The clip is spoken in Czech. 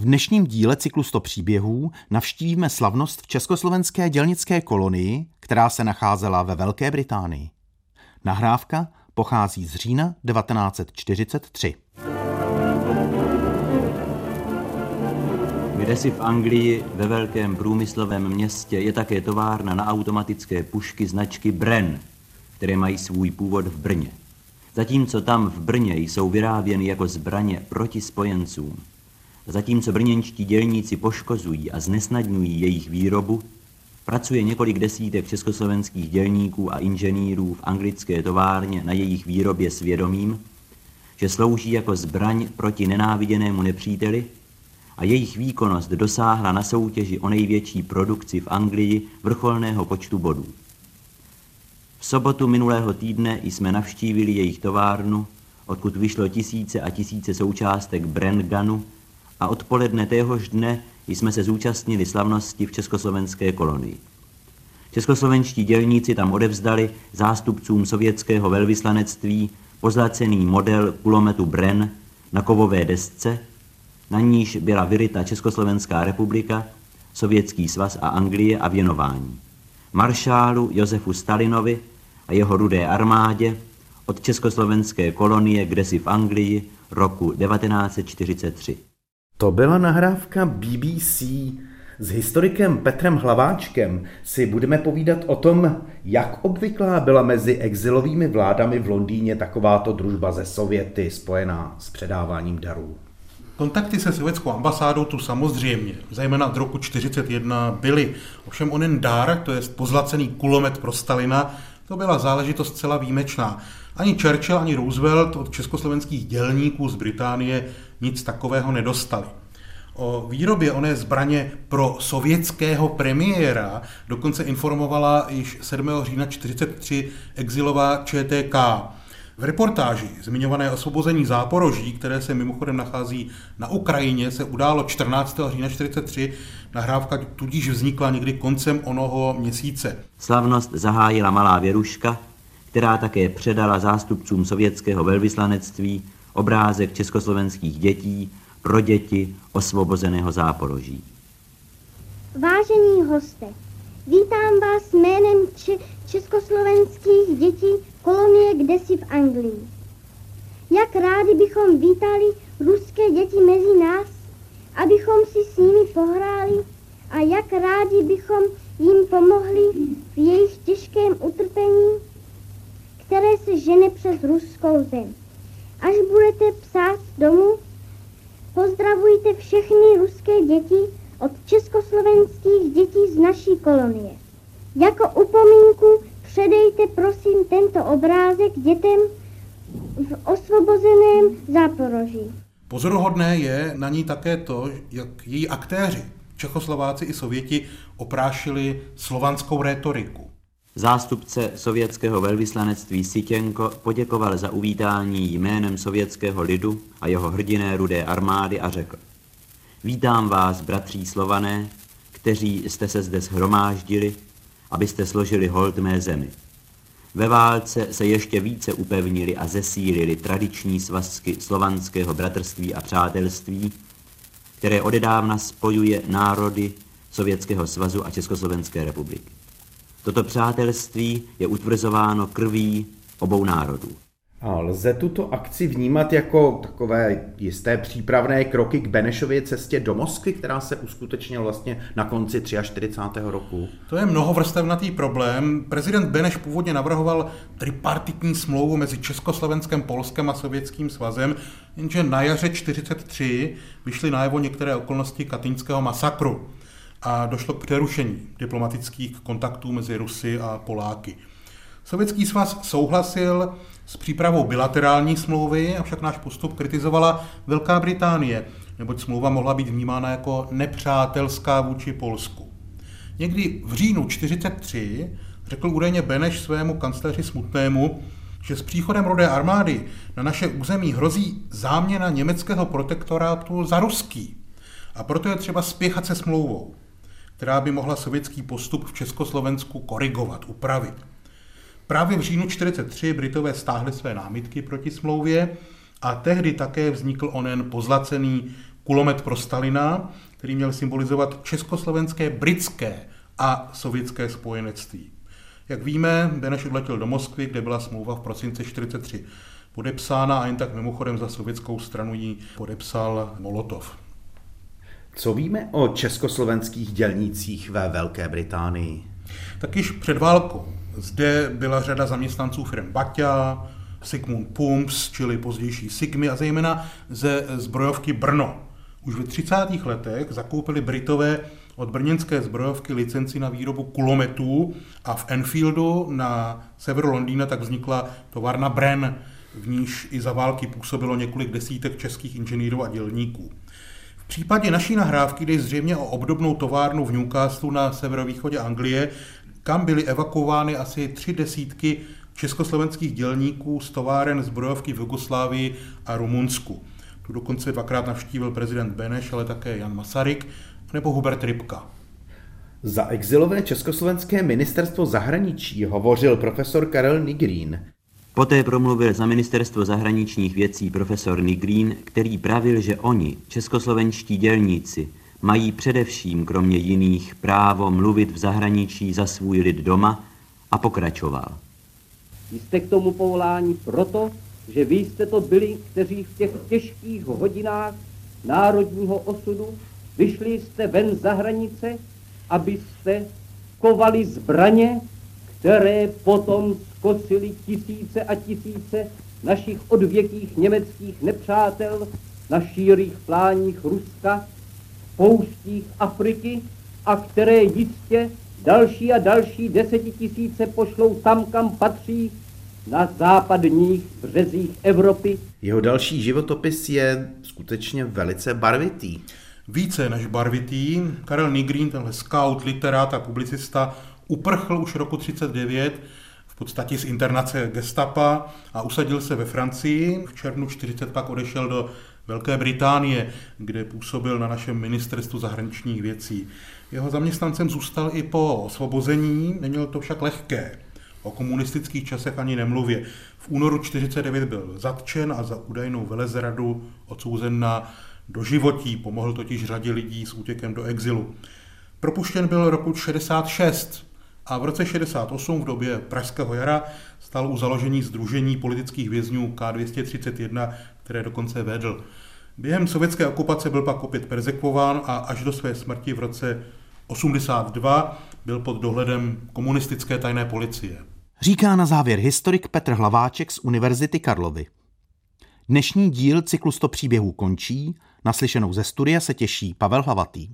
V dnešním díle cyklu 100 příběhů navštívíme slavnost v československé dělnické kolonii, která se nacházela ve Velké Británii. Nahrávka pochází z října 1943. Kde si v Anglii ve velkém průmyslovém městě je také továrna na automatické pušky značky Bren, které mají svůj původ v Brně. Zatímco tam v Brně jsou vyráběny jako zbraně proti spojencům, zatímco brněnští dělníci poškozují a znesnadňují jejich výrobu, pracuje několik desítek československých dělníků a inženýrů v anglické továrně na jejich výrobě svědomím, že slouží jako zbraň proti nenáviděnému nepříteli a jejich výkonnost dosáhla na soutěži o největší produkci v Anglii vrcholného počtu bodů. V sobotu minulého týdne jsme navštívili jejich továrnu, odkud vyšlo tisíce a tisíce součástek Brenganu a odpoledne téhož dne jsme se zúčastnili slavnosti v československé kolonii. Českoslovenští dělníci tam odevzdali zástupcům sovětského velvyslanectví pozlacený model kulometu Bren na kovové desce, na níž byla vyryta Československá republika, Sovětský svaz a Anglie a věnování. Maršálu Josefu Stalinovi a jeho rudé armádě od československé kolonie kdesi v Anglii roku 1943. To byla nahrávka BBC. S historikem Petrem Hlaváčkem si budeme povídat o tom, jak obvyklá byla mezi exilovými vládami v Londýně takováto družba ze Sověty spojená s předáváním darů. Kontakty se sovětskou ambasádou tu samozřejmě, zejména od roku 1941, byly. Ovšem onen dár, to je pozlacený kulomet pro Stalina, to byla záležitost celá výjimečná. Ani Churchill, ani Roosevelt od československých dělníků z Británie nic takového nedostali. O výrobě oné zbraně pro sovětského premiéra dokonce informovala již 7. října 1943 exilová ČTK. V reportáži zmiňované osvobození Záporoží, které se mimochodem nachází na Ukrajině, se událo 14. října 1943. Nahrávka tudíž vznikla někdy koncem onoho měsíce. Slavnost zahájila malá věruška, která také předala zástupcům sovětského velvyslanectví obrázek československých dětí pro děti osvobozeného záporoží. Vážení hoste, vítám vás jménem če- československých dětí kolonie kdesi v Anglii. Jak rádi bychom vítali ruské děti mezi nás, abychom si s nimi pohráli a jak rádi bychom jim pomohli v jejich těžkém utrpení, které se žene přes ruskou zem. Až budete psát domů, Pozdravujte všechny ruské děti od československých dětí z naší kolonie. Jako upomínku předejte prosím tento obrázek dětem v osvobozeném Záporoží. Pozoruhodné je na ní také to, jak její aktéři, Čechoslováci i Sověti, oprášili slovanskou rétoriku. Zástupce sovětského velvyslanectví Sitěnko poděkoval za uvítání jménem sovětského lidu a jeho hrdiné rudé armády a řekl Vítám vás, bratří Slované, kteří jste se zde shromáždili, abyste složili hold mé zemi. Ve válce se ještě více upevnili a zesílili tradiční svazky slovanského bratrství a přátelství, které odedávna spojuje národy Sovětského svazu a Československé republiky. Toto přátelství je utvrzováno krví obou národů. A lze tuto akci vnímat jako takové jisté přípravné kroky k Benešově cestě do Moskvy, která se uskutečnila vlastně na konci 43. roku? To je mnohovrstevnatý problém. Prezident Beneš původně navrhoval tripartitní smlouvu mezi Československem, Polskem a Sovětským svazem, jenže na jaře 43 vyšly najevo některé okolnosti katyňského masakru a došlo k přerušení diplomatických kontaktů mezi Rusy a Poláky. Sovětský svaz souhlasil s přípravou bilaterální smlouvy, avšak náš postup kritizovala Velká Británie, neboť smlouva mohla být vnímána jako nepřátelská vůči Polsku. Někdy v říjnu 1943 řekl údajně Beneš svému kancléři Smutnému, že s příchodem rodé armády na naše území hrozí záměna německého protektorátu za ruský. A proto je třeba spěchat se smlouvou která by mohla sovětský postup v Československu korigovat, upravit. Právě v říjnu 1943 Britové stáhli své námitky proti smlouvě a tehdy také vznikl onen pozlacený kulomet pro Stalina, který měl symbolizovat československé, britské a sovětské spojenectví. Jak víme, Beneš odletěl do Moskvy, kde byla smlouva v prosince 43 podepsána a jen tak mimochodem za sovětskou stranu ji podepsal Molotov. Co víme o československých dělnících ve Velké Británii? Tak již před válkou zde byla řada zaměstnanců firm Baťa, Sigmund Pumps, čili pozdější Sigmy a zejména ze zbrojovky Brno. Už ve 30. letech zakoupili Britové od brněnské zbrojovky licenci na výrobu kulometů a v Enfieldu na severu Londýna tak vznikla továrna Bren, v níž i za války působilo několik desítek českých inženýrů a dělníků. Případě naší nahrávky jde zřejmě o obdobnou továrnu v Newcastle na severovýchodě Anglie, kam byly evakuovány asi tři desítky československých dělníků z továren zbrojovky v Jugoslávii a Rumunsku. Tu dokonce dvakrát navštívil prezident Beneš, ale také Jan Masaryk nebo Hubert Rybka. Za exilové československé ministerstvo zahraničí hovořil profesor Karel Nigrín. Poté promluvil za ministerstvo zahraničních věcí profesor Nigrín, který pravil, že oni, českoslovenští dělníci, mají především, kromě jiných, právo mluvit v zahraničí za svůj lid doma a pokračoval. Jste k tomu povolání proto, že vy jste to byli, kteří v těch těžkých hodinách národního osudu vyšli jste ven za hranice, abyste kovali zbraně, které potom skosili tisíce a tisíce našich odvěkých německých nepřátel na šírých pláních Ruska, pouštích Afriky a které jistě další a další desetitisíce pošlou tam, kam patří, na západních březích Evropy. Jeho další životopis je skutečně velice barvitý. Více než barvitý, Karel Nigrín, tenhle scout, literát a publicista, uprchl už roku 39 v podstatě z internace gestapa a usadil se ve Francii. V červnu 40 pak odešel do Velké Británie, kde působil na našem ministerstvu zahraničních věcí. Jeho zaměstnancem zůstal i po osvobození, neměl to však lehké. O komunistických časech ani nemluvě. V únoru 49 byl zatčen a za údajnou velezradu odsouzen na doživotí. Pomohl totiž řadě lidí s útěkem do exilu. Propuštěn byl roku 66 a v roce 68 v době Pražského jara stal u založení Združení politických vězňů K231, které dokonce vedl. Během sovětské okupace byl pak opět persekvován a až do své smrti v roce 82 byl pod dohledem komunistické tajné policie. Říká na závěr historik Petr Hlaváček z Univerzity Karlovy. Dnešní díl cyklu 100 příběhů končí, naslyšenou ze studia se těší Pavel Hlavatý.